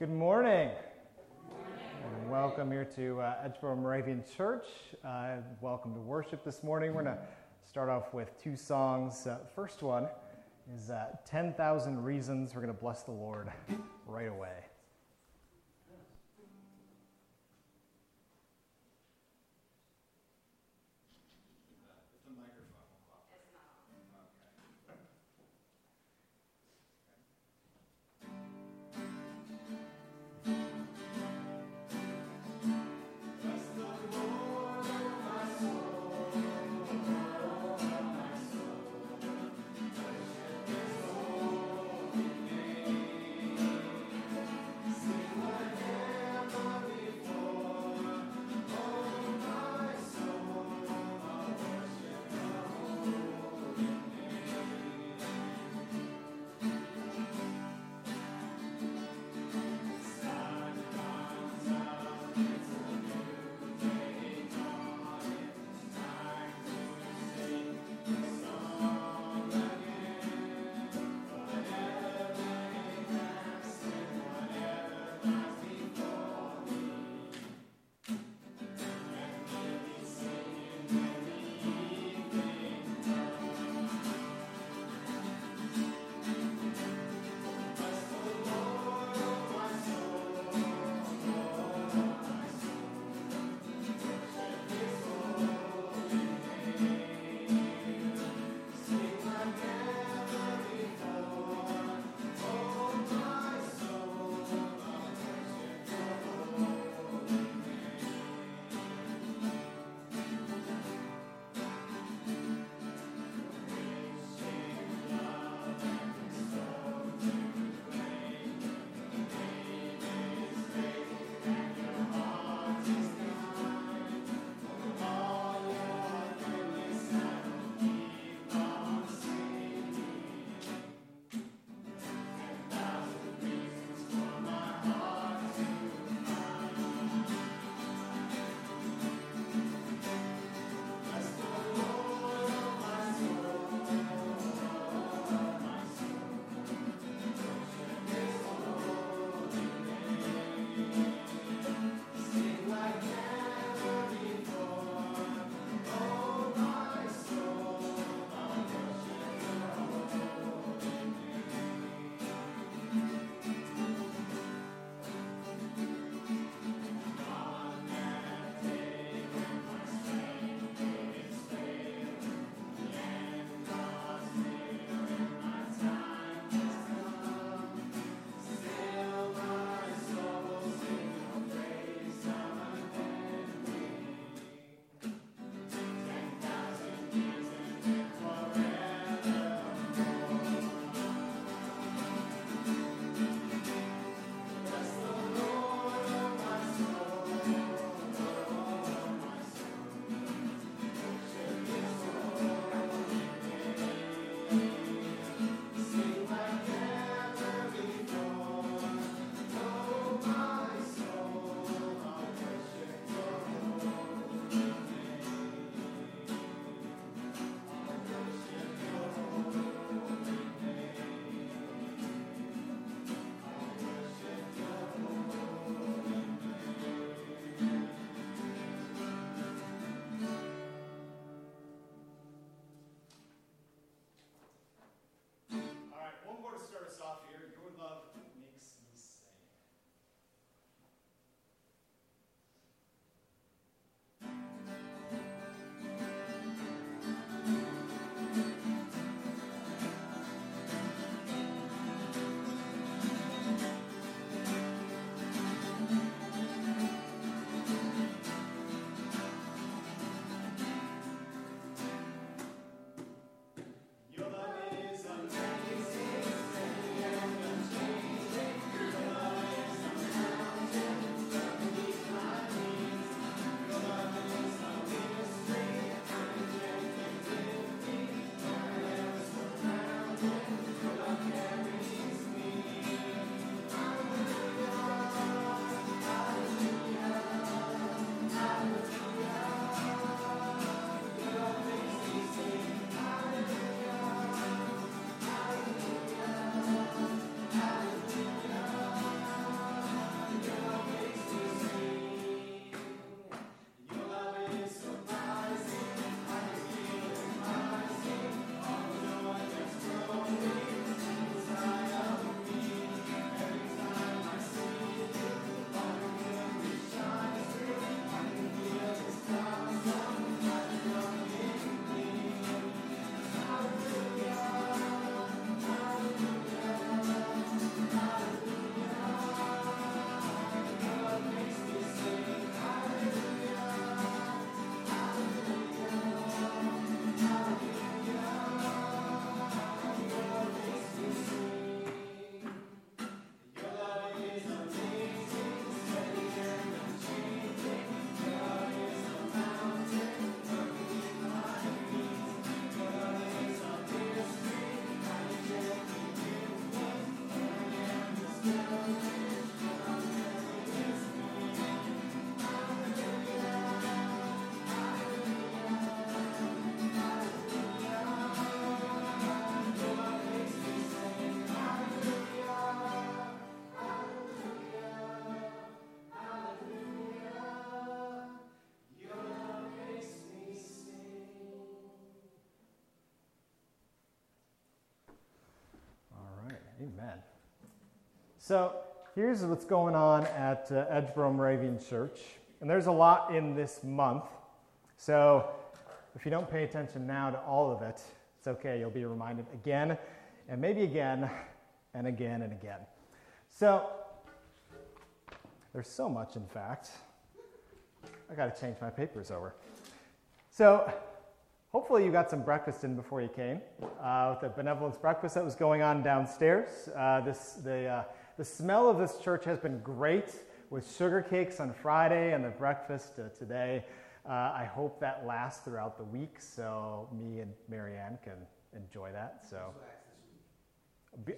Good morning. And welcome here to uh, Edgeboro Moravian Church. Uh, welcome to worship this morning. We're going to start off with two songs. Uh, first one is uh, 10,000 Reasons. We're going to bless the Lord right away. So here's what's going on at uh, Edgeboro Moravian Church. And there's a lot in this month. So if you don't pay attention now to all of it, it's okay. You'll be reminded again and maybe again and again and again. So there's so much, in fact. I got to change my papers over. So hopefully you got some breakfast in before you came. Uh, with the benevolence breakfast that was going on downstairs, uh, this the uh, the smell of this church has been great with sugar cakes on Friday and the breakfast uh, today. Uh, I hope that lasts throughout the week so me and Marianne can enjoy that. So.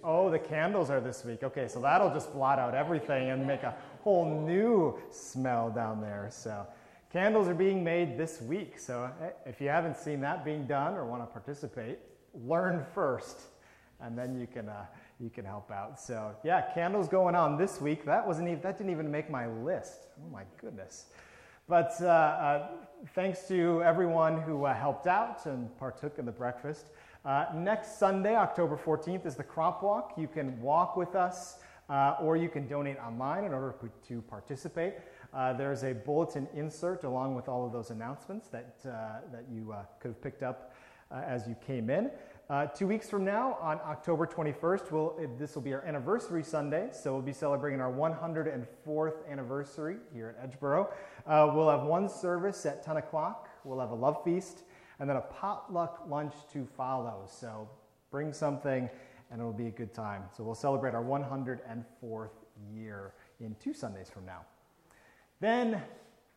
Oh, the candles are this week. Okay, so that'll just blot out everything and make a whole new smell down there. So, candles are being made this week. So, eh, if you haven't seen that being done or want to participate, learn first, and then you can uh, you can help out. So, yeah, candles going on this week. That wasn't even, that didn't even make my list. Oh my goodness. But uh, uh, thanks to everyone who uh, helped out and partook in the breakfast. Uh, next Sunday, October 14th, is the crop walk. You can walk with us uh, or you can donate online in order to participate. Uh, there's a bulletin insert along with all of those announcements that, that you could have picked up as you came in. Uh, two weeks from now, on October 21st, we'll, this will be our anniversary Sunday, so we'll be celebrating our 104th anniversary here at Edgeboro. Uh, we'll have one service at 10 o'clock, we'll have a love feast, and then a potluck lunch to follow. So bring something, and it'll be a good time. So we'll celebrate our 104th year in two Sundays from now. Then,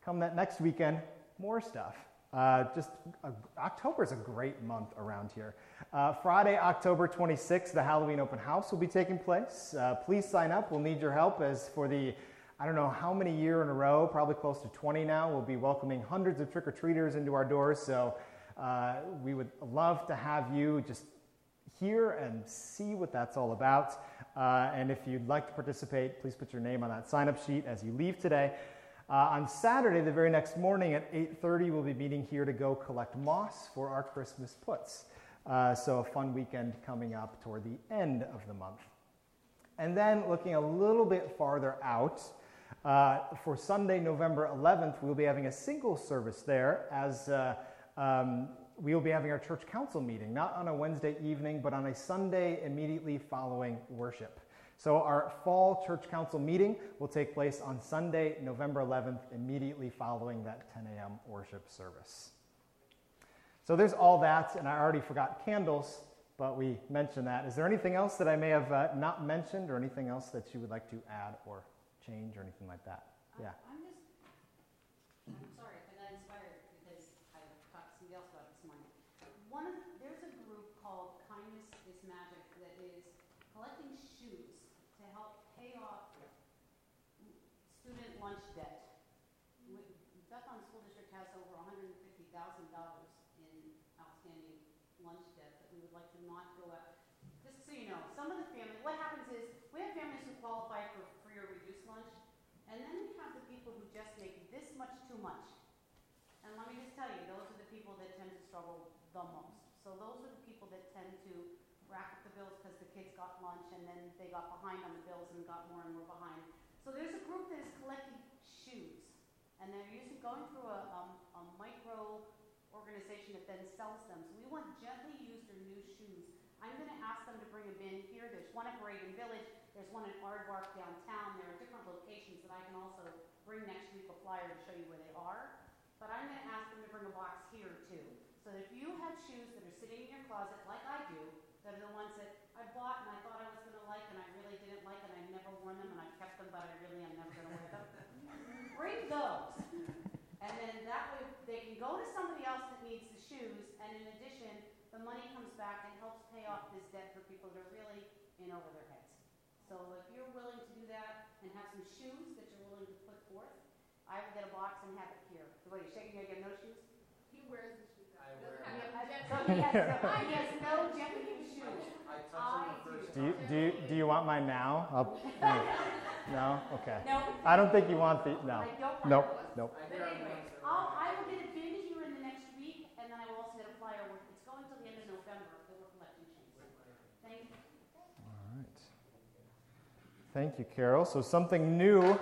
come that next weekend, more stuff. Uh, just uh, October is a great month around here. Uh, Friday, October 26th, the Halloween open house will be taking place. Uh, please sign up. We'll need your help as for the I don't know how many year in a row, probably close to 20 now. We'll be welcoming hundreds of trick or treaters into our doors. So uh, we would love to have you just here and see what that's all about. Uh, and if you'd like to participate, please put your name on that sign up sheet as you leave today. Uh, on Saturday, the very next morning at 8:30, we'll be meeting here to go collect moss for our Christmas putz. Uh, so a fun weekend coming up toward the end of the month. And then looking a little bit farther out, uh, for Sunday, November 11th, we'll be having a single service there as uh, um, we will be having our church council meeting, not on a Wednesday evening, but on a Sunday immediately following worship. So, our fall church council meeting will take place on Sunday, November 11th, immediately following that 10 a.m. worship service. So, there's all that, and I already forgot candles, but we mentioned that. Is there anything else that I may have uh, not mentioned, or anything else that you would like to add or change, or anything like that? Yeah. I'm just, I'm sorry, I got inspired because I talked to somebody else about it this morning. One of the, there's a group called Kindness is Magic that is collecting shoes student lunch debt. Bethlehem School District has over $150,000 in outstanding lunch debt that we would like to not go up. Just so you know, some of the families, what happens is we have families who qualify for free or reduced lunch, and then we have the people who just make this much too much. And let me just tell you, those are the people that tend to struggle the most. So those are the people that tend to rack up the bills because the kids got lunch and then they got behind on the bills and got more and more behind. So there's a group that is collecting shoes, and they're usually going through a, um, a micro organization that then sells them. So we want gently used or new shoes. I'm going to ask them to bring them in here. There's one at Moravian Village. There's one at Aardvark downtown. There are different locations that I can also bring next week a flyer to show you where they are. But I'm going to ask them to bring a box here too. So that if you have shoes that are sitting in your closet like I do, that are the ones that I bought and I thought I was going to like and I really didn't like and I never worn them and I've kept them, but I really am never going to wear them. Bring those. And then that way they can go to somebody else that needs the shoes, and in addition, the money comes back and helps pay off this debt for people that are really in over their heads. So if you're willing to do that and have some shoes that you're willing to put forth, I would get a box and have it here. What are you shaking your head? No shoes? He wears the shoes. I wear. So he has, he has no gently do you, do you, do you want mine now? I'll, no? Okay. No. I don't think you want the, no. Nope, nope. But anyway, I'll, I will get it big here in the next week, and then I will also get a flyer. It's going till the end of November that we're collecting chains. Thank you. Carol. So, something new.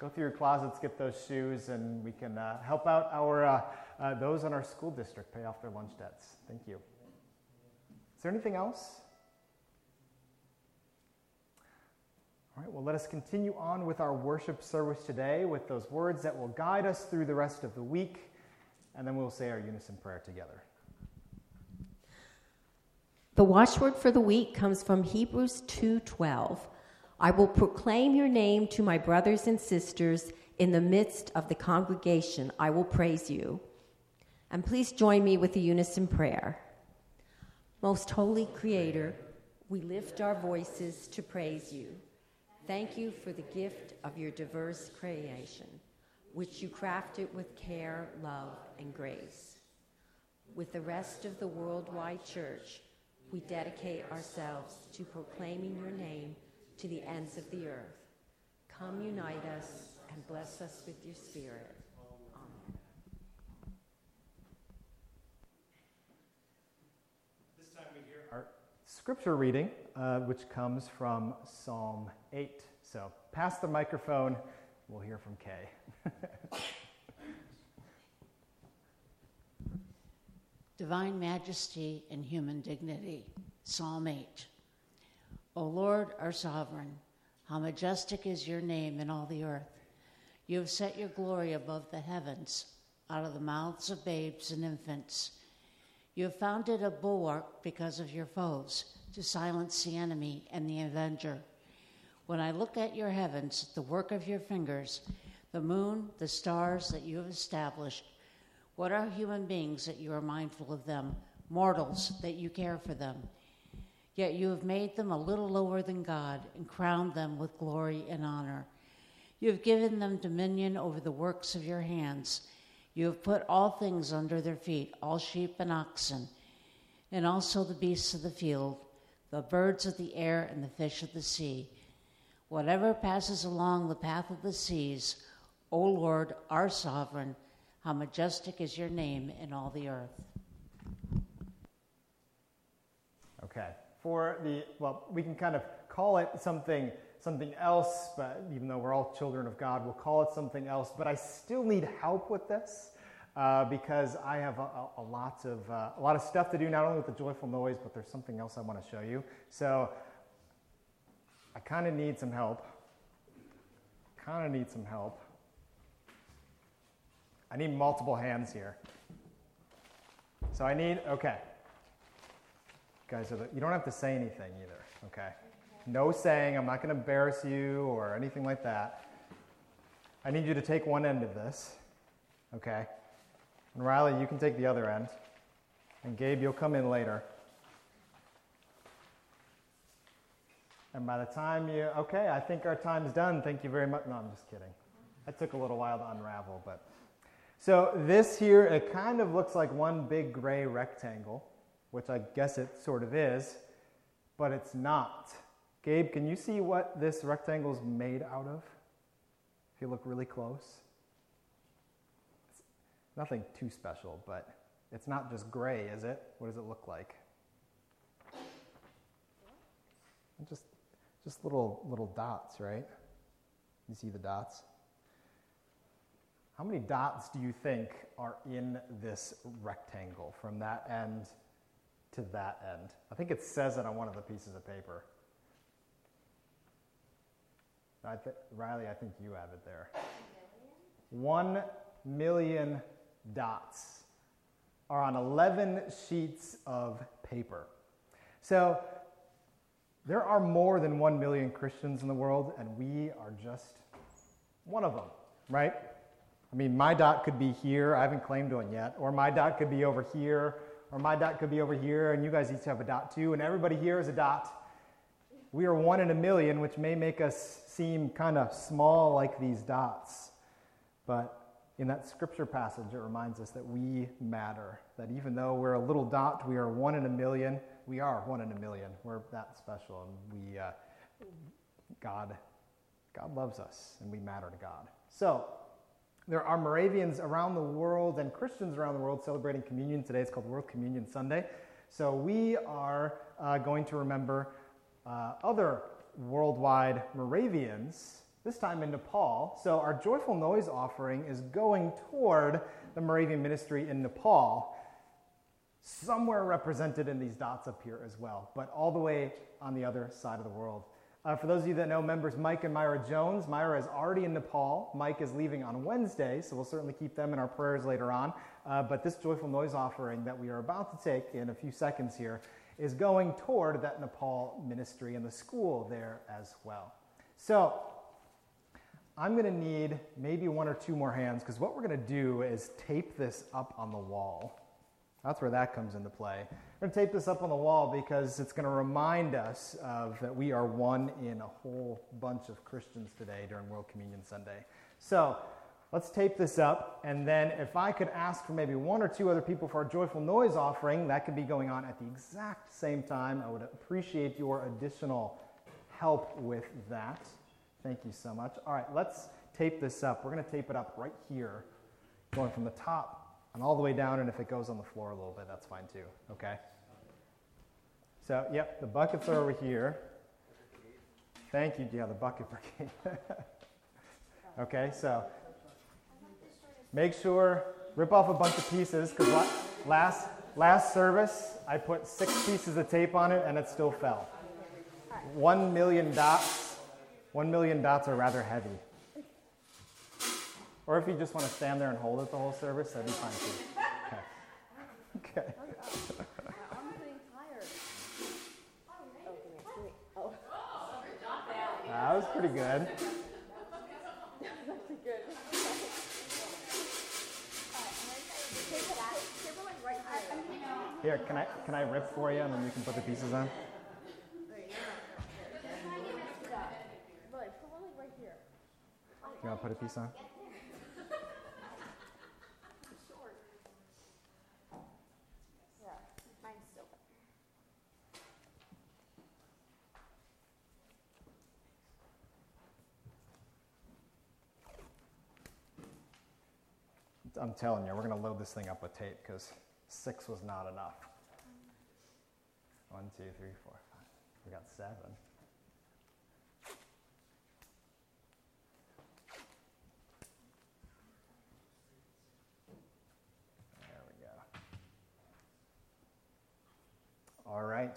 Go through your closets, get those shoes, and we can uh, help out our uh, uh, those in our school district pay off their lunch debts. Thank you. Is there anything else? All right, well, let us continue on with our worship service today with those words that will guide us through the rest of the week, and then we'll say our unison prayer together. The watchword for the week comes from Hebrews 2:12. I will proclaim your name to my brothers and sisters in the midst of the congregation. I will praise you. And please join me with the unison prayer. Most holy creator, we lift our voices to praise you. Thank you for the gift of your diverse creation, which you crafted with care, love, and grace. With the rest of the worldwide church, we dedicate ourselves to proclaiming your name to the ends of the earth. Come unite us and bless us with your spirit. Amen. This time we hear our scripture reading, uh, which comes from Psalm 8. So pass the microphone, we'll hear from Kay. Divine majesty and human dignity. Psalm 8. O Lord, our sovereign, how majestic is your name in all the earth. You have set your glory above the heavens, out of the mouths of babes and infants. You have founded a bulwark because of your foes, to silence the enemy and the avenger. When I look at your heavens, the work of your fingers, the moon, the stars that you have established, what are human beings that you are mindful of them, mortals that you care for them? Yet you have made them a little lower than God and crowned them with glory and honor. You have given them dominion over the works of your hands. You have put all things under their feet, all sheep and oxen, and also the beasts of the field, the birds of the air, and the fish of the sea. Whatever passes along the path of the seas, O Lord, our sovereign, how majestic is your name in all the earth. Okay. For the, well, we can kind of call it something, something else, but even though we're all children of God, we'll call it something else. But I still need help with this uh, because I have a, a, lot of, uh, a lot of stuff to do, not only with the joyful noise, but there's something else I want to show you. So I kind of need some help. Kind of need some help. I need multiple hands here. So I need, okay. Guys are the, you don't have to say anything either, okay? No saying, I'm not going to embarrass you or anything like that. I need you to take one end of this, okay? And Riley, you can take the other end. And Gabe, you'll come in later. And by the time you, okay, I think our time's done. Thank you very much. No, I'm just kidding. That took a little while to unravel, but. So this here, it kind of looks like one big gray rectangle which I guess it sort of is, but it's not. Gabe, can you see what this rectangle is made out of? If you look really close. It's nothing too special, but it's not just gray, is it? What does it look like? Just, just little, little dots, right? You see the dots? How many dots do you think are in this rectangle from that end to that end. I think it says it on one of the pieces of paper. I th- Riley, I think you have it there. One million dots are on 11 sheets of paper. So there are more than 1 million Christians in the world, and we are just one of them, right? I mean, my dot could be here. I haven't claimed one yet. Or my dot could be over here or my dot could be over here, and you guys each have a dot too, and everybody here is a dot. We are one in a million, which may make us seem kind of small like these dots. But in that scripture passage, it reminds us that we matter. That even though we're a little dot, we are one in a million. We are one in a million. We're that special, and we, uh, God, God loves us, and we matter to God. So, there are Moravians around the world and Christians around the world celebrating communion today. It's called World Communion Sunday. So we are uh, going to remember uh, other worldwide Moravians, this time in Nepal. So our joyful noise offering is going toward the Moravian ministry in Nepal, somewhere represented in these dots up here as well, but all the way on the other side of the world. Uh, for those of you that know members Mike and Myra Jones, Myra is already in Nepal. Mike is leaving on Wednesday, so we'll certainly keep them in our prayers later on. Uh, but this joyful noise offering that we are about to take in a few seconds here is going toward that Nepal ministry and the school there as well. So I'm going to need maybe one or two more hands because what we're going to do is tape this up on the wall. That's where that comes into play. We're going to tape this up on the wall because it's going to remind us of that we are one in a whole bunch of Christians today during World Communion Sunday. So let's tape this up, and then if I could ask for maybe one or two other people for our joyful noise offering, that could be going on at the exact same time. I would appreciate your additional help with that. Thank you so much. All right, let's tape this up. We're going to tape it up right here, going from the top and all the way down, and if it goes on the floor a little bit, that's fine too, okay? So, yep, the buckets are over here. Thank you, yeah, the bucket brigade. okay, so make sure, rip off a bunch of pieces, because last, last service, I put six pieces of tape on it and it still fell. One million dots, one million dots are rather heavy. Or if you just want to stand there and hold it the whole service, that'd be fine too. Okay. Okay. I'm getting tired. Oh. That was pretty good. Here, can I can I rip for you and then you can put the pieces on? You want to put a piece on? I'm telling you, we're going to load this thing up with tape because six was not enough. One, two, three, four, five. We got seven. There we go. All right.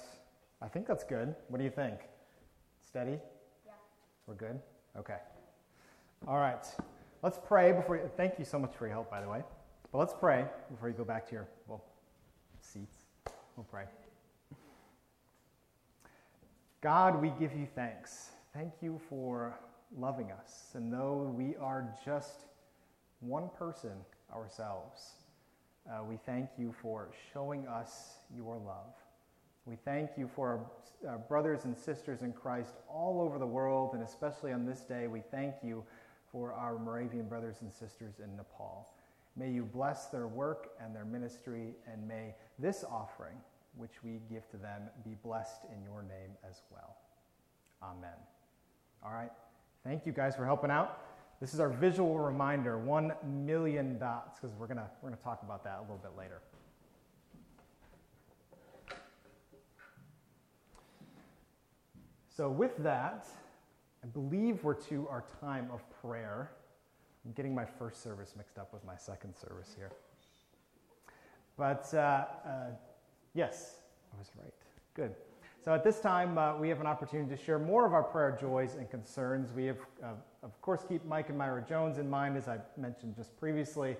I think that's good. What do you think? Steady? Yeah. We're good? Okay. All right. Let's pray before you, thank you so much for your help, by the way. But let's pray before you go back to your, well, seats. We'll pray. God, we give you thanks. Thank you for loving us. And though we are just one person ourselves, uh, we thank you for showing us your love. We thank you for our, our brothers and sisters in Christ all over the world, and especially on this day, we thank you for our Moravian brothers and sisters in Nepal. May you bless their work and their ministry, and may this offering, which we give to them, be blessed in your name as well. Amen. All right. Thank you guys for helping out. This is our visual reminder 1 million dots, because we're going we're going to talk about that a little bit later. So, with that, I believe we're to our time of prayer. I'm getting my first service mixed up with my second service here. But uh, uh, yes, I was right. Good. So at this time, uh, we have an opportunity to share more of our prayer joys and concerns. We have, uh, of course, keep Mike and Myra Jones in mind, as I mentioned just previously.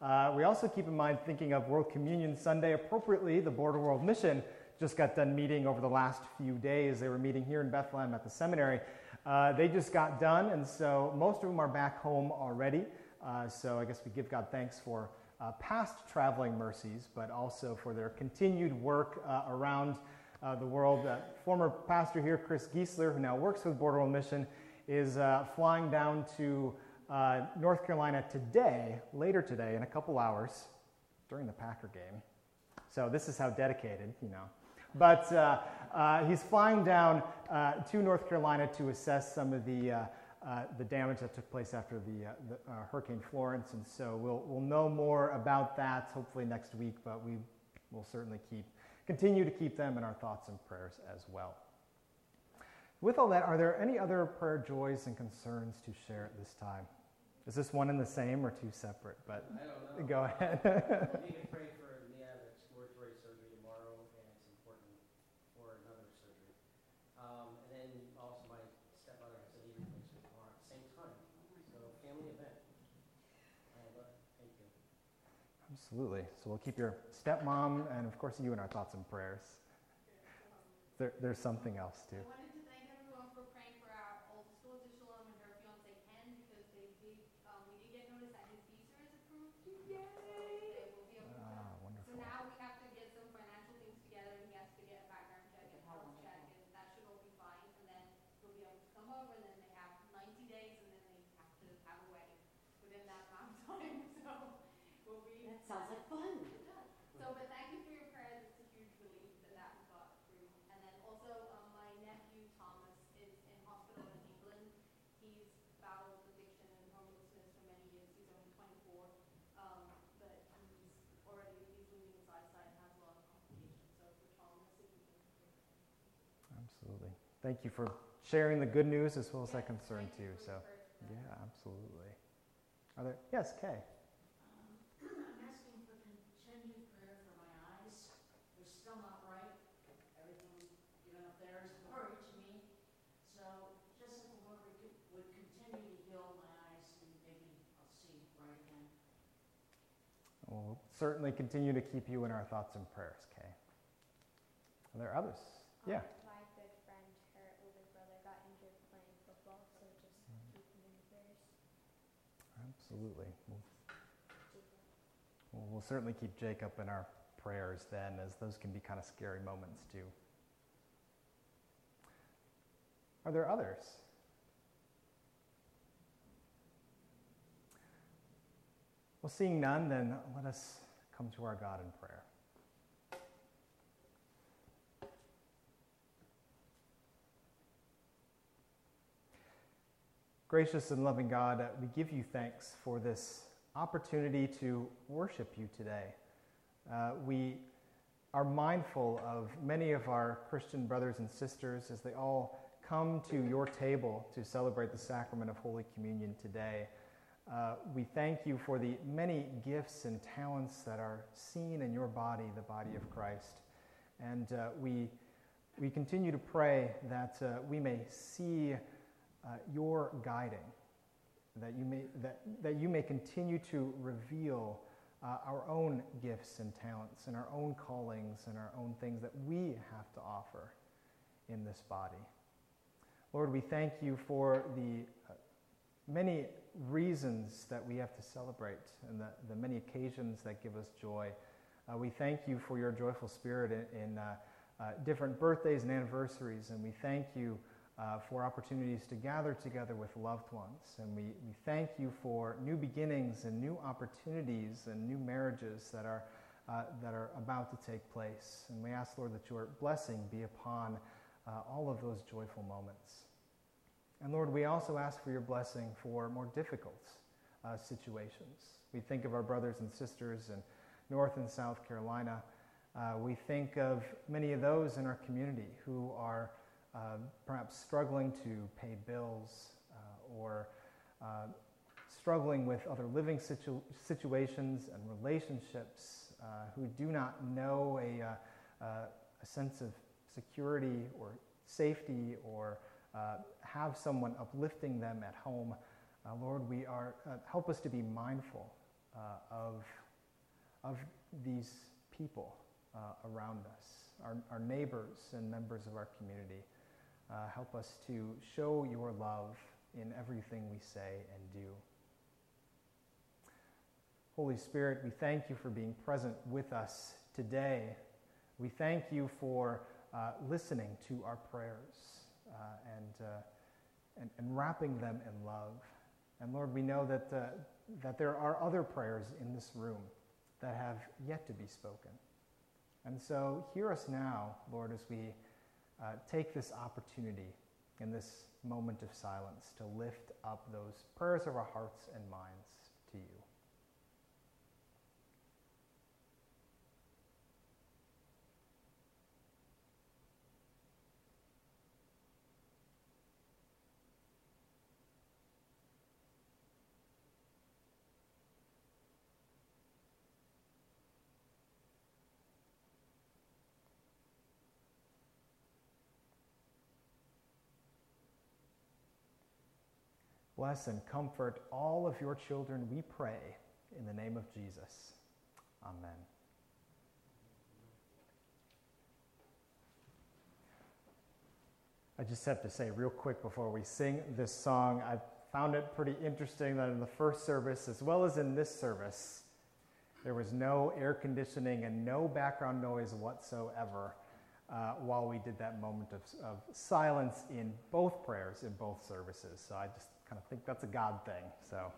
Uh, we also keep in mind thinking of World Communion Sunday appropriately. The Board of World Mission just got done meeting over the last few days. They were meeting here in Bethlehem at the seminary. Uh, they just got done, and so most of them are back home already. Uh, so I guess we give God thanks for uh, past traveling mercies, but also for their continued work uh, around uh, the world. former pastor here, Chris Giesler, who now works with Board of World Mission, is uh, flying down to North Carolina today, later today, in a couple hours, during the Packer game. So this is how dedicated, you know. But uh, uh, he's flying down uh, to North Carolina to assess some of the, uh, uh, the damage that took place after the, uh, the Hurricane Florence. And so we'll, we'll know more about that hopefully next week, but we will certainly keep, continue to keep them in our thoughts and prayers as well. with all that, are there any other prayer joys and concerns to share at this time? Is this one and the same or two separate? But I don't know. go ahead. We need to pray for Mia the exploratory surgery tomorrow, and it's important for another surgery. Um, and then also my stepmother has a knee replacement tomorrow at the same time. So family event. And, uh, thank you. Absolutely. So we'll keep your stepmom and, of course, you in our thoughts and prayers. There, there's something else too. I wanted to thank everyone for praying for our oldest daughter Shalom and her fiance Ken because they did, um, we did get notice that his visa is approved. Yay! So they will be able to. Ah, So wonderful. now we have to get some financial things together. He has to get a background check and health check and that should all be fine. And then he'll be able to come over and then they have ninety days and then they have to have a wedding within that amount of time. So we'll be. That sounds like fun. It does. So, but thank you for your prayers. It's a huge relief that that got approved. And then also, um, my nephew Thomas is in hospital in England. He's battled addiction and homelessness for many years. He's only 24, um, but he's already he's losing his eyesight and has a lot of complications. So for Thomas, if you can pray for him. Absolutely. Thank you for sharing the good news as well as that concern too. So, your prayers for that. yeah, absolutely. Are there? Yes, Kay. Um, I'm asking for continued prayer for my eyes. They're still not right. Everything, even up there, is blurry to me. So just if the Lord would continue to heal my eyes and maybe I'll see right again. We'll certainly continue to keep you in our thoughts and prayers, Kay. Are there others? Yeah. Um, my good friend, her older brother, got injured playing football, so just keep him in prayers. Absolutely. We'll, we'll- certainly keep Jacob in our prayers then, as those can be kind of scary moments too. Are there others? Well, seeing none, then let us come to our God in prayer. Gracious and loving God, uh, we give you thanks for this opportunity to worship you today. Uh, we are mindful of many of our Christian brothers and sisters as they all come to your table to celebrate the sacrament of Holy Communion today. Uh, we thank you for the many gifts and talents that are seen in your body, the body of Christ. And uh, we, we continue to pray that uh, we may see uh, your guiding, that you, may, that, that you may continue to reveal uh, our own gifts and talents and our own callings and our own things that we have to offer in this body. Lord, we thank you for the uh, many reasons that we have to celebrate and the, the many occasions that give us joy. Uh, we thank you for your joyful spirit in, in uh, uh, different birthdays and anniversaries, and we thank you uh, for opportunities to gather together with loved ones. And we, we thank you for new beginnings and new opportunities and new marriages that are, uh, that are about to take place. And we ask, Lord, that your blessing be upon uh, all of those joyful moments. And Lord, we also ask for your blessing for more difficult uh, situations. We think of our brothers and sisters in North and South Carolina. Uh, we think of many of those in our community who are uh, perhaps struggling to pay bills uh, or uh, struggling with other living situ- situations and relationships, uh, who do not know a, uh, uh, a sense of security or safety or uh, have someone uplifting them at home. Lord, we are, help us to be mindful of, of these people around us, our, our neighbors and members of our community. Uh, help us to show your love in everything we say and do. Holy Spirit, we thank you for being present with us today. We thank you for uh, listening to our prayers uh, and, uh, and, and wrapping them in love. And Lord, we know that, uh, that there are other prayers in this room that have yet to be spoken. And so hear us now, Lord, as we uh, take this opportunity in this moment of silence to lift up those prayers of our hearts and minds to you. Bless and comfort all of your children, we pray, in the name of Jesus. Amen. I just have to say, real quick, before we sing this song, I found it pretty interesting that in the first service, as well as in this service, there was no air conditioning and no background noise whatsoever uh, while we did that moment of, of silence in both prayers, in both services. So I just kind of think that's a God thing. So.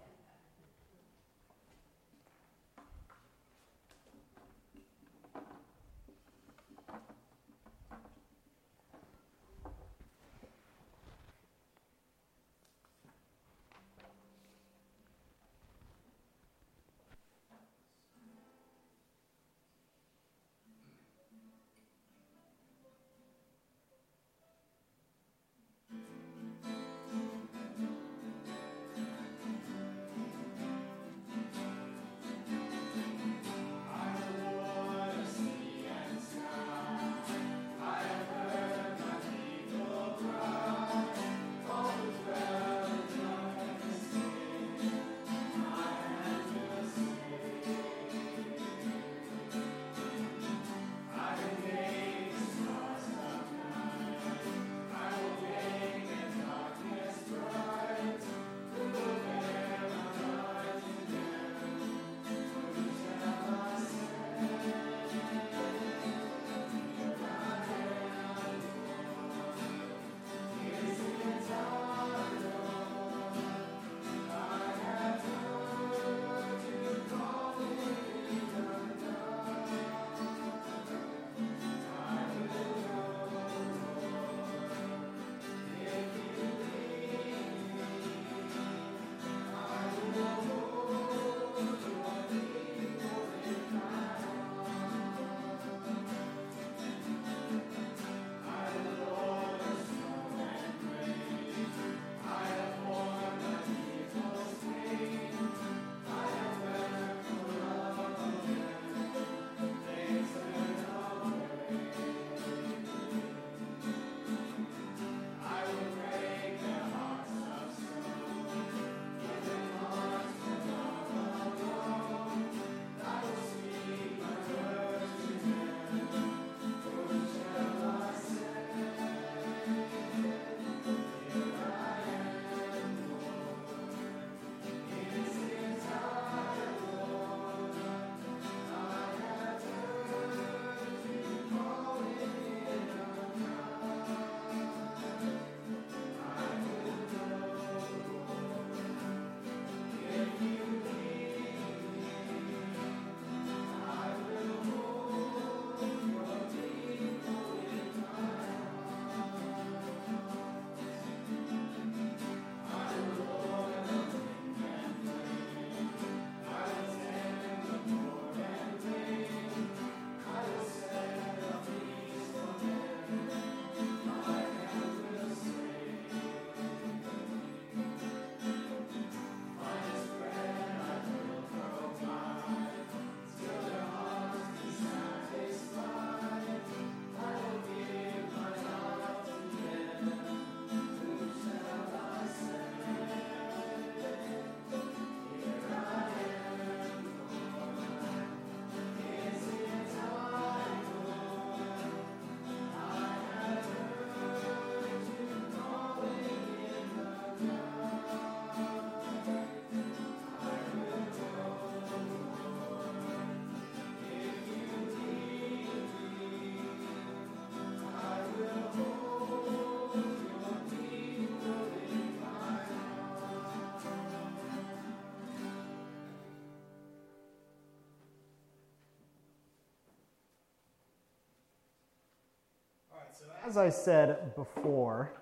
As I said before,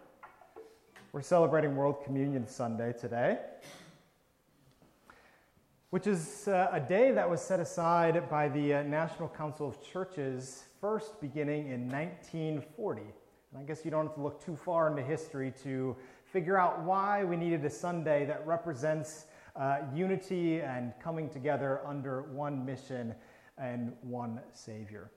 we're celebrating World Communion Sunday today, which is uh, a day that was set aside by the uh, National Council of Churches first beginning in 1940. And I guess you don't have to look too far into history to figure out why we needed a Sunday that represents uh, unity and coming together under one mission and one Savior.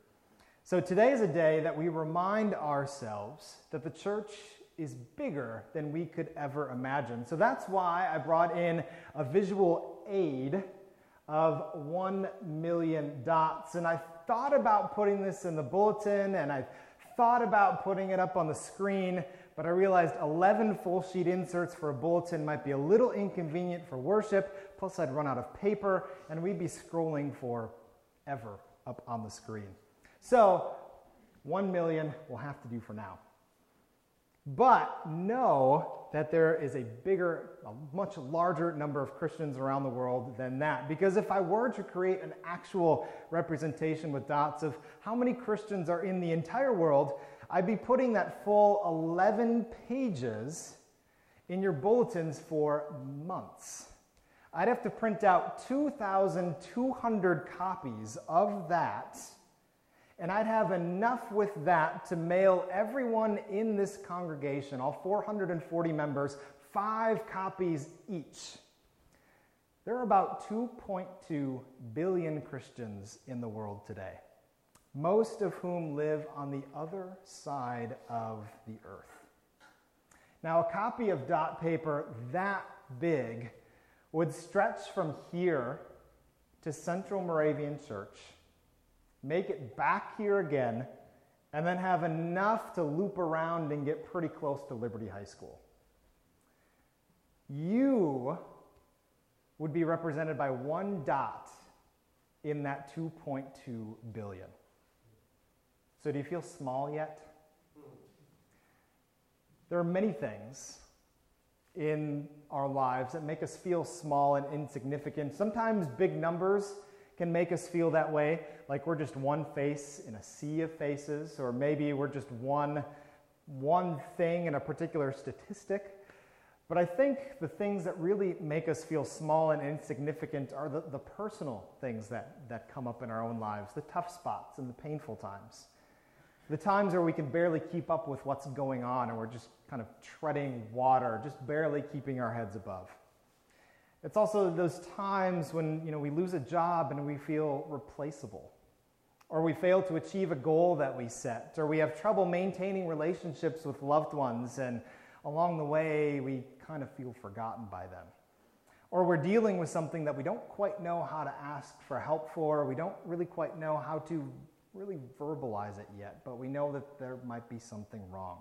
So today is a day that we remind ourselves that the church is bigger than we could ever imagine. So that's why I brought in a visual aid of 1 million dots. And I thought about putting this in the bulletin and I thought about putting it up on the screen, but I realized 11 full sheet inserts for a bulletin might be a little inconvenient for worship. Plus, I'd run out of paper and we'd be scrolling for ever up on the screen. So, 1 million will have to do for now. But know that there is a bigger, a much larger number of Christians around the world than that. Because if I were to create an actual representation with dots of how many Christians are in the entire world, I'd be putting that full 11 pages in your bulletins for months. I'd have to print out 2,200 copies of that and I'd have enough with that to mail everyone in this congregation, all 440 members, five copies each. There are about 2.2 billion Christians in the world today, most of whom live on the other side of the earth. Now, a copy of dot paper that big would stretch from here to Central Moravian Church make it back here again, and then have enough to loop around and get pretty close to Liberty High School. You would be represented by one dot in that 2.2 billion. So, do you feel small yet? There are many things in our lives that make us feel small and insignificant. Sometimes big numbers can make us feel that way, like we're just one face in a sea of faces, or maybe we're just one, one thing in a particular statistic. But I think the things that really make us feel small and insignificant are the, the personal things that, that come up in our own lives, the tough spots and the painful times. The times where we can barely keep up with what's going on and we're just kind of treading water, just barely keeping our heads above. It's also those times when you know, we lose a job and we feel replaceable, or we fail to achieve a goal that we set, or we have trouble maintaining relationships with loved ones, and along the way we kind of feel forgotten by them. Or we're dealing with something that we don't quite know how to ask for help for, we don't really quite know how to really verbalize it yet, but we know that there might be something wrong.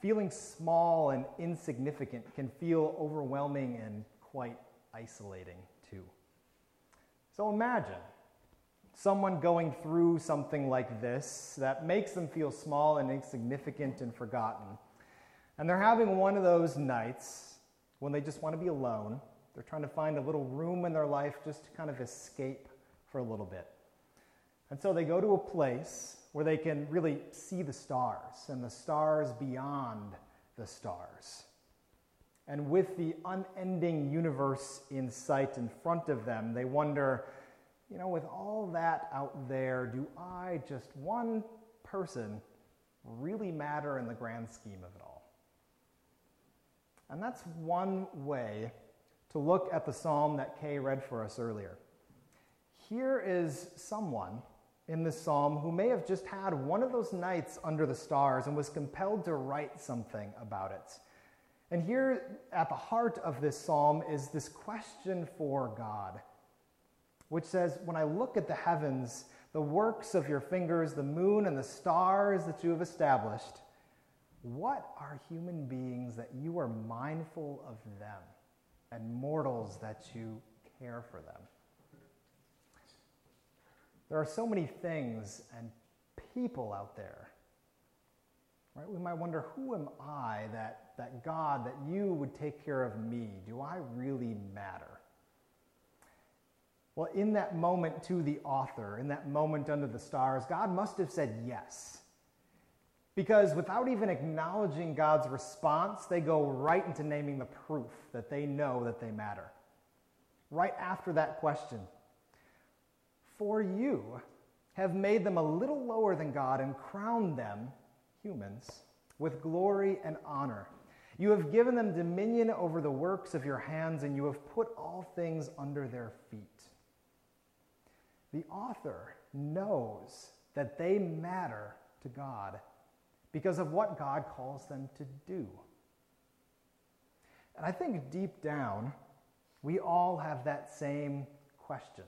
Feeling small and insignificant can feel overwhelming and quite isolating too. So imagine someone going through something like this that makes them feel small and insignificant and forgotten. And they're having one of those nights when they just want to be alone. They're trying to find a little room in their life just to kind of escape for a little bit. And so they go to a place where they can really see the stars and the stars beyond the stars. And with the unending universe in sight in front of them, they wonder, you know, with all that out there, do I, just one person, really matter in the grand scheme of it all? And that's one way to look at the psalm that Kay read for us earlier. Here is someone in this psalm who may have just had one of those nights under the stars and was compelled to write something about it. And here at the heart of this psalm is this question for God, which says, When I look at the heavens, the works of your fingers, the moon and the stars that you have established, what are human beings that you are mindful of them, and mortals that you care for them? There are so many things and people out there. Right? We might wonder, who am I that, that God, that you would take care of me? Do I really matter? Well, in that moment to the author, in that moment under the stars, God must have said yes. Because without even acknowledging God's response, they go right into naming the proof that they know that they matter. Right after that question, for you have made them a little lower than God and crowned them, humans, with glory and honor. You have given them dominion over the works of your hands, and you have put all things under their feet. The author knows that they matter to God because of what God calls them to do. And I think deep down, we all have that same question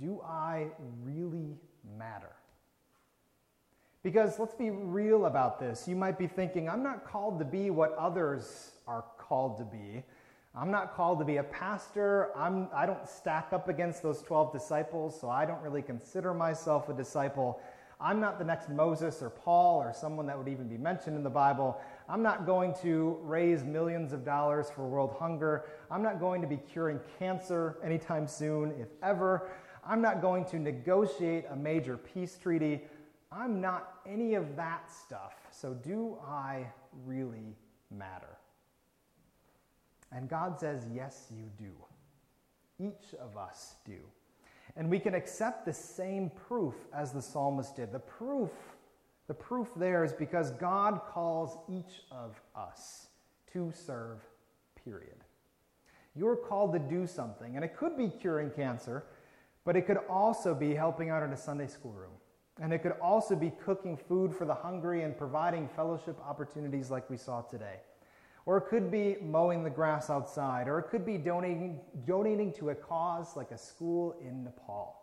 Do I really matter? Because let's be real about this. You might be thinking, I'm not called to be what others are called to be. I'm not called to be a pastor. I'm, I don't stack up against those 12 disciples, so I don't really consider myself a disciple. I'm not the next Moses or Paul or someone that would even be mentioned in the Bible. I'm not going to raise millions of dollars for world hunger. I'm not going to be curing cancer anytime soon, if ever. I'm not going to negotiate a major peace treaty. I'm not any of that stuff. So, do I really matter? And God says, Yes, you do. Each of us do. And we can accept the same proof as the psalmist did. The proof, the proof there is because God calls each of us to serve, period. You're called to do something, and it could be curing cancer, but it could also be helping out in a Sunday school room. And it could also be cooking food for the hungry and providing fellowship opportunities like we saw today. Or it could be mowing the grass outside, or it could be donating, donating to a cause like a school in Nepal.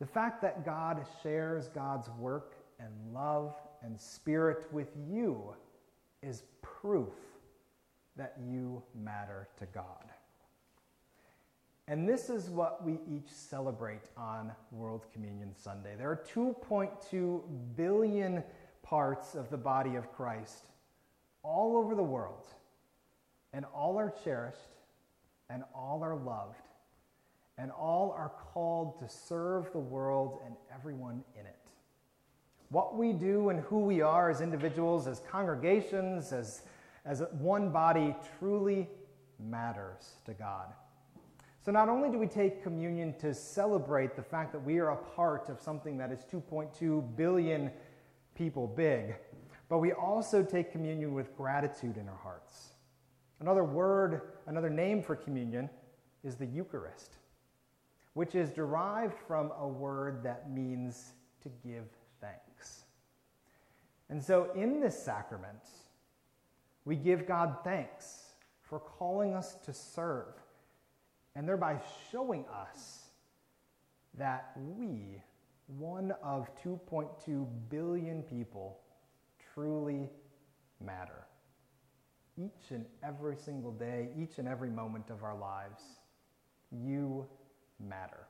The fact that God shares God's work and love and spirit with you is proof that you matter to God. And this is what we each celebrate on World Communion Sunday. There are 2.2 billion parts of the body of Christ all over the world, and all are cherished, and all are loved, and all are called to serve the world and everyone in it. What we do and who we are as individuals, as congregations, as, as one body truly matters to God. So, not only do we take communion to celebrate the fact that we are a part of something that is 2.2 billion people big, but we also take communion with gratitude in our hearts. Another word, another name for communion is the Eucharist, which is derived from a word that means to give thanks. And so in this sacrament, we give God thanks for calling us to serve and thereby showing us that we, one of 2.2 billion people, truly matter. Each and every single day, each and every moment of our lives, you matter.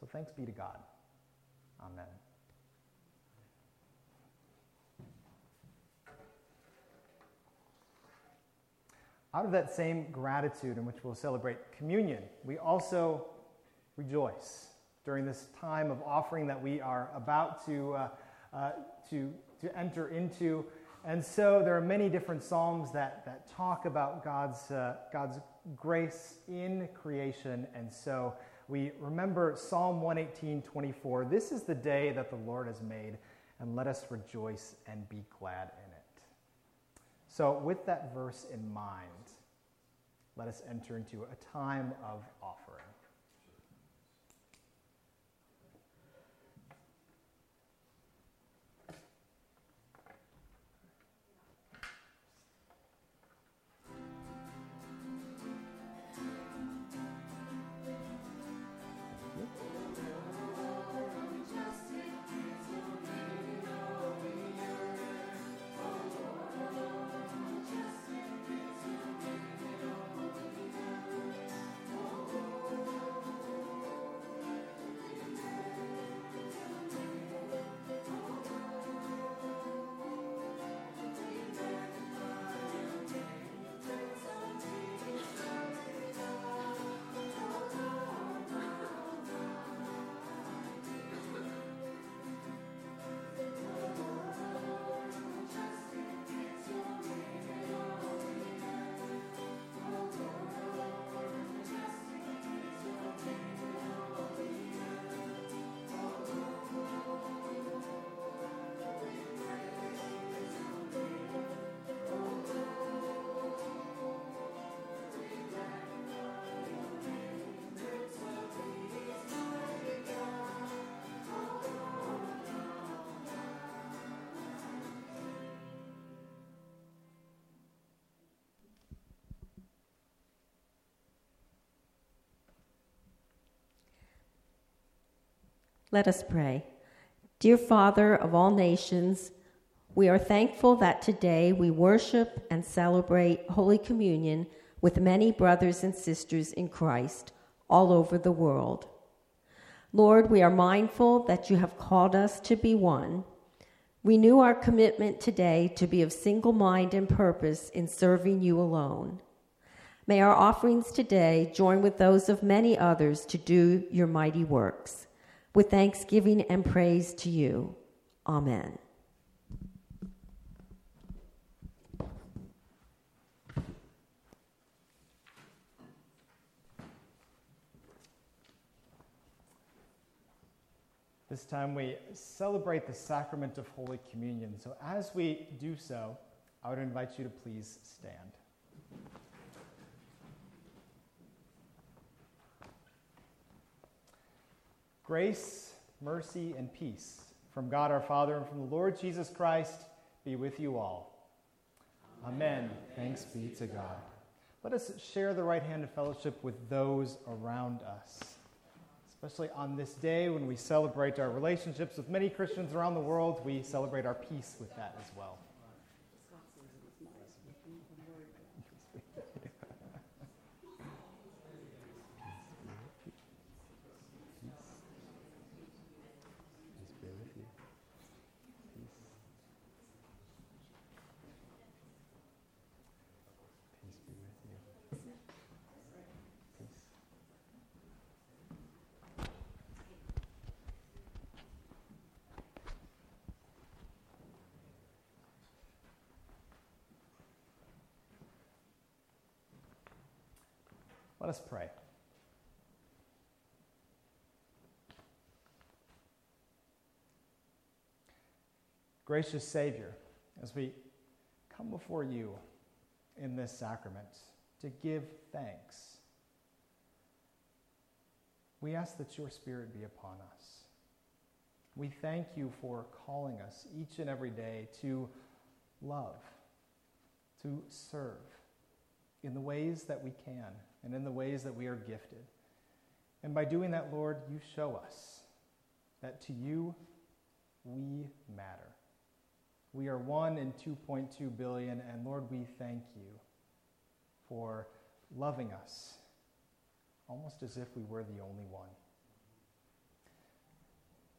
So thanks be to God. Amen. Out of that same gratitude in which we'll celebrate communion, we also rejoice during this time of offering that we are about to, uh, uh, to to enter into. And so there are many different psalms that, that talk about God's, uh, God's grace in creation. And so we remember Psalm 118 24. This is the day that the Lord has made, and let us rejoice and be glad in it. So, with that verse in mind, let us enter into a time of offering. Let us pray. Dear Father of all nations, we are thankful that today we worship and celebrate Holy Communion with many brothers and sisters in Christ all over the world. Lord, we are mindful that you have called us to be one. Renew our commitment today to be of single mind and purpose in serving you alone. May our offerings today join with those of many others to do your mighty works. With thanksgiving and praise to you. Amen. This time we celebrate the sacrament of Holy Communion. So as we do so, I would invite you to please stand. Grace, mercy, and peace from God our Father and from the Lord Jesus Christ be with you all. Amen. Thanks be to God. Let us share the right hand of fellowship with those around us, especially on this day when we celebrate our relationships with many Christians around the world. We celebrate our peace with that as well. Let us pray. Gracious Savior, as we come before you in this sacrament to give thanks, we ask that your Spirit be upon us. We thank you for calling us each and every day to love, to serve in the ways that we can and in the ways that we are gifted. And by doing that, Lord, you show us that to you we matter. We are one in 2.2 billion, and Lord, we thank you for loving us almost as if we were the only one.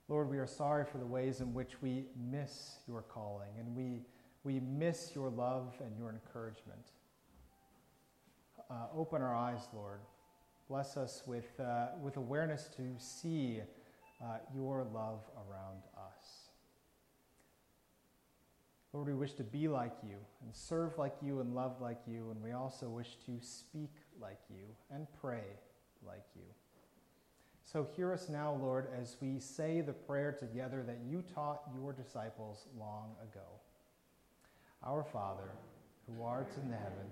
Lord, we are sorry for the ways in which we miss your calling and we, we miss your love and your encouragement. Uh, open our eyes, Lord. Bless us with, uh, with awareness to see uh, your love around us. Lord, we wish to be like you and serve like you and love like you, and we also wish to speak like you and pray like you. So hear us now, Lord, as we say the prayer together that you taught your disciples long ago. Our Father, who art in heaven,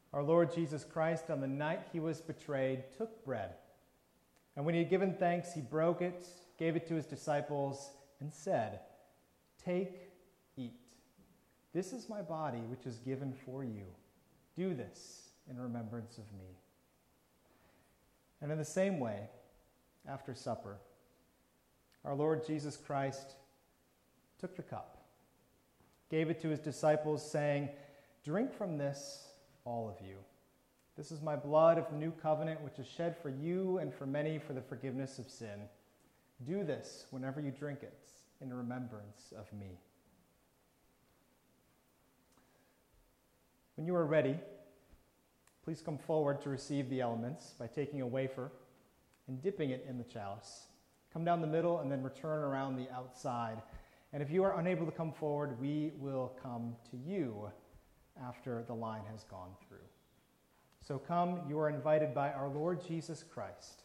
Our Lord Jesus Christ, on the night he was betrayed, took bread. And when he had given thanks, he broke it, gave it to his disciples, and said, Take, eat. This is my body, which is given for you. Do this in remembrance of me. And in the same way, after supper, our Lord Jesus Christ took the cup, gave it to his disciples, saying, Drink from this, all of you. This is my blood of the new covenant, which is shed for you and for many for the forgiveness of sin. Do this whenever you drink it in remembrance of me. When you are ready, please come forward to receive the elements by taking a wafer and dipping it in the chalice. Come down the middle and then return around the outside. And if you are unable to come forward, we will come to you after the line has gone through. So come, you are invited by our Lord Jesus Christ.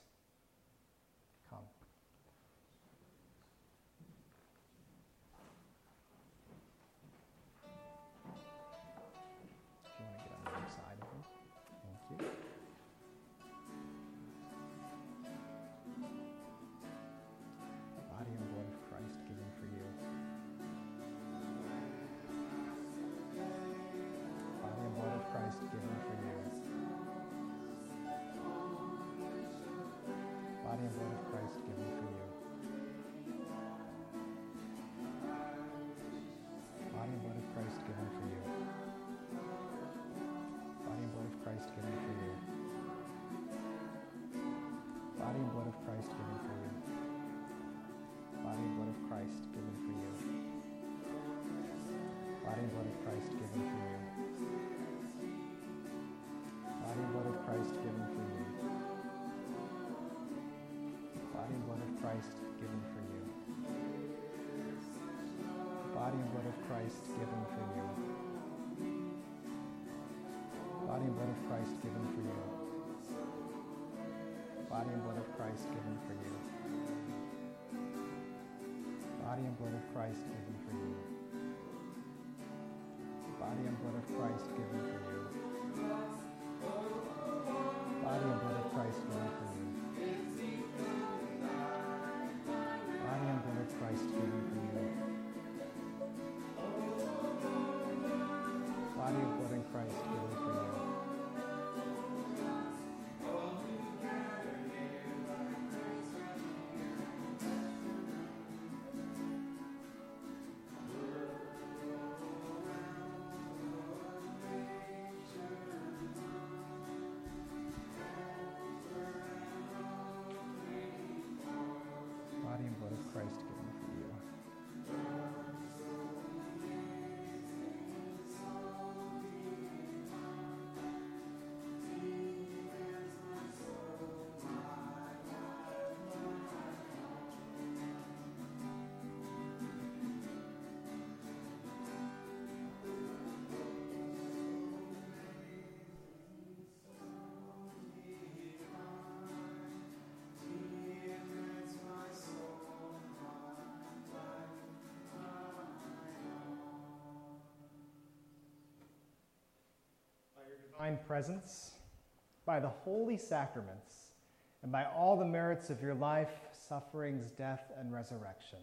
Christ given for you. Body and blood of Christ given for you. Body and blood of Christ given for you. Body and blood of Christ given for you. Body and blood of Christ given for you. Body and blood of Christ given divine presence, by the holy sacraments, and by all the merits of your life, sufferings, death, and resurrection.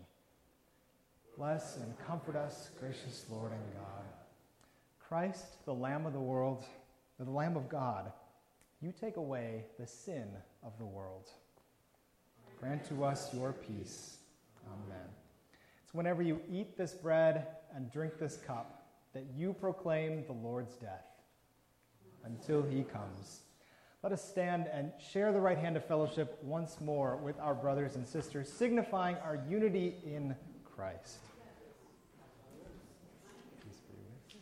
Bless and comfort us, gracious Lord and God. Christ, the Lamb of the world, the Lamb of God, you take away the sin of the world. Grant to us your peace. Amen. It's whenever you eat this bread and drink this cup that you proclaim the Lord's death until he comes. Let us stand and share the right hand of fellowship once more with our brothers and sisters, signifying our unity in Christ. Peace be with you.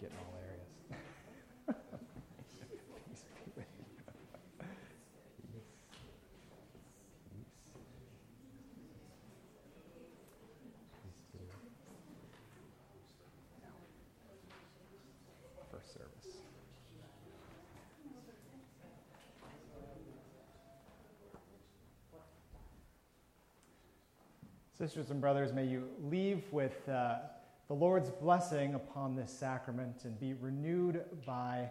Getting all areas. Peace be with you. Peace. Peace. Peace be with you. First service. Sisters and brothers, may you leave with uh, the Lord's blessing upon this sacrament and be renewed by,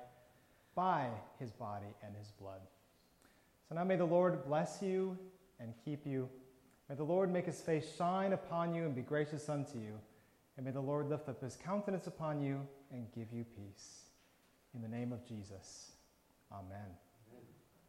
by his body and his blood. So now may the Lord bless you and keep you. May the Lord make his face shine upon you and be gracious unto you. And may the Lord lift up his countenance upon you and give you peace. In the name of Jesus, amen. Amen.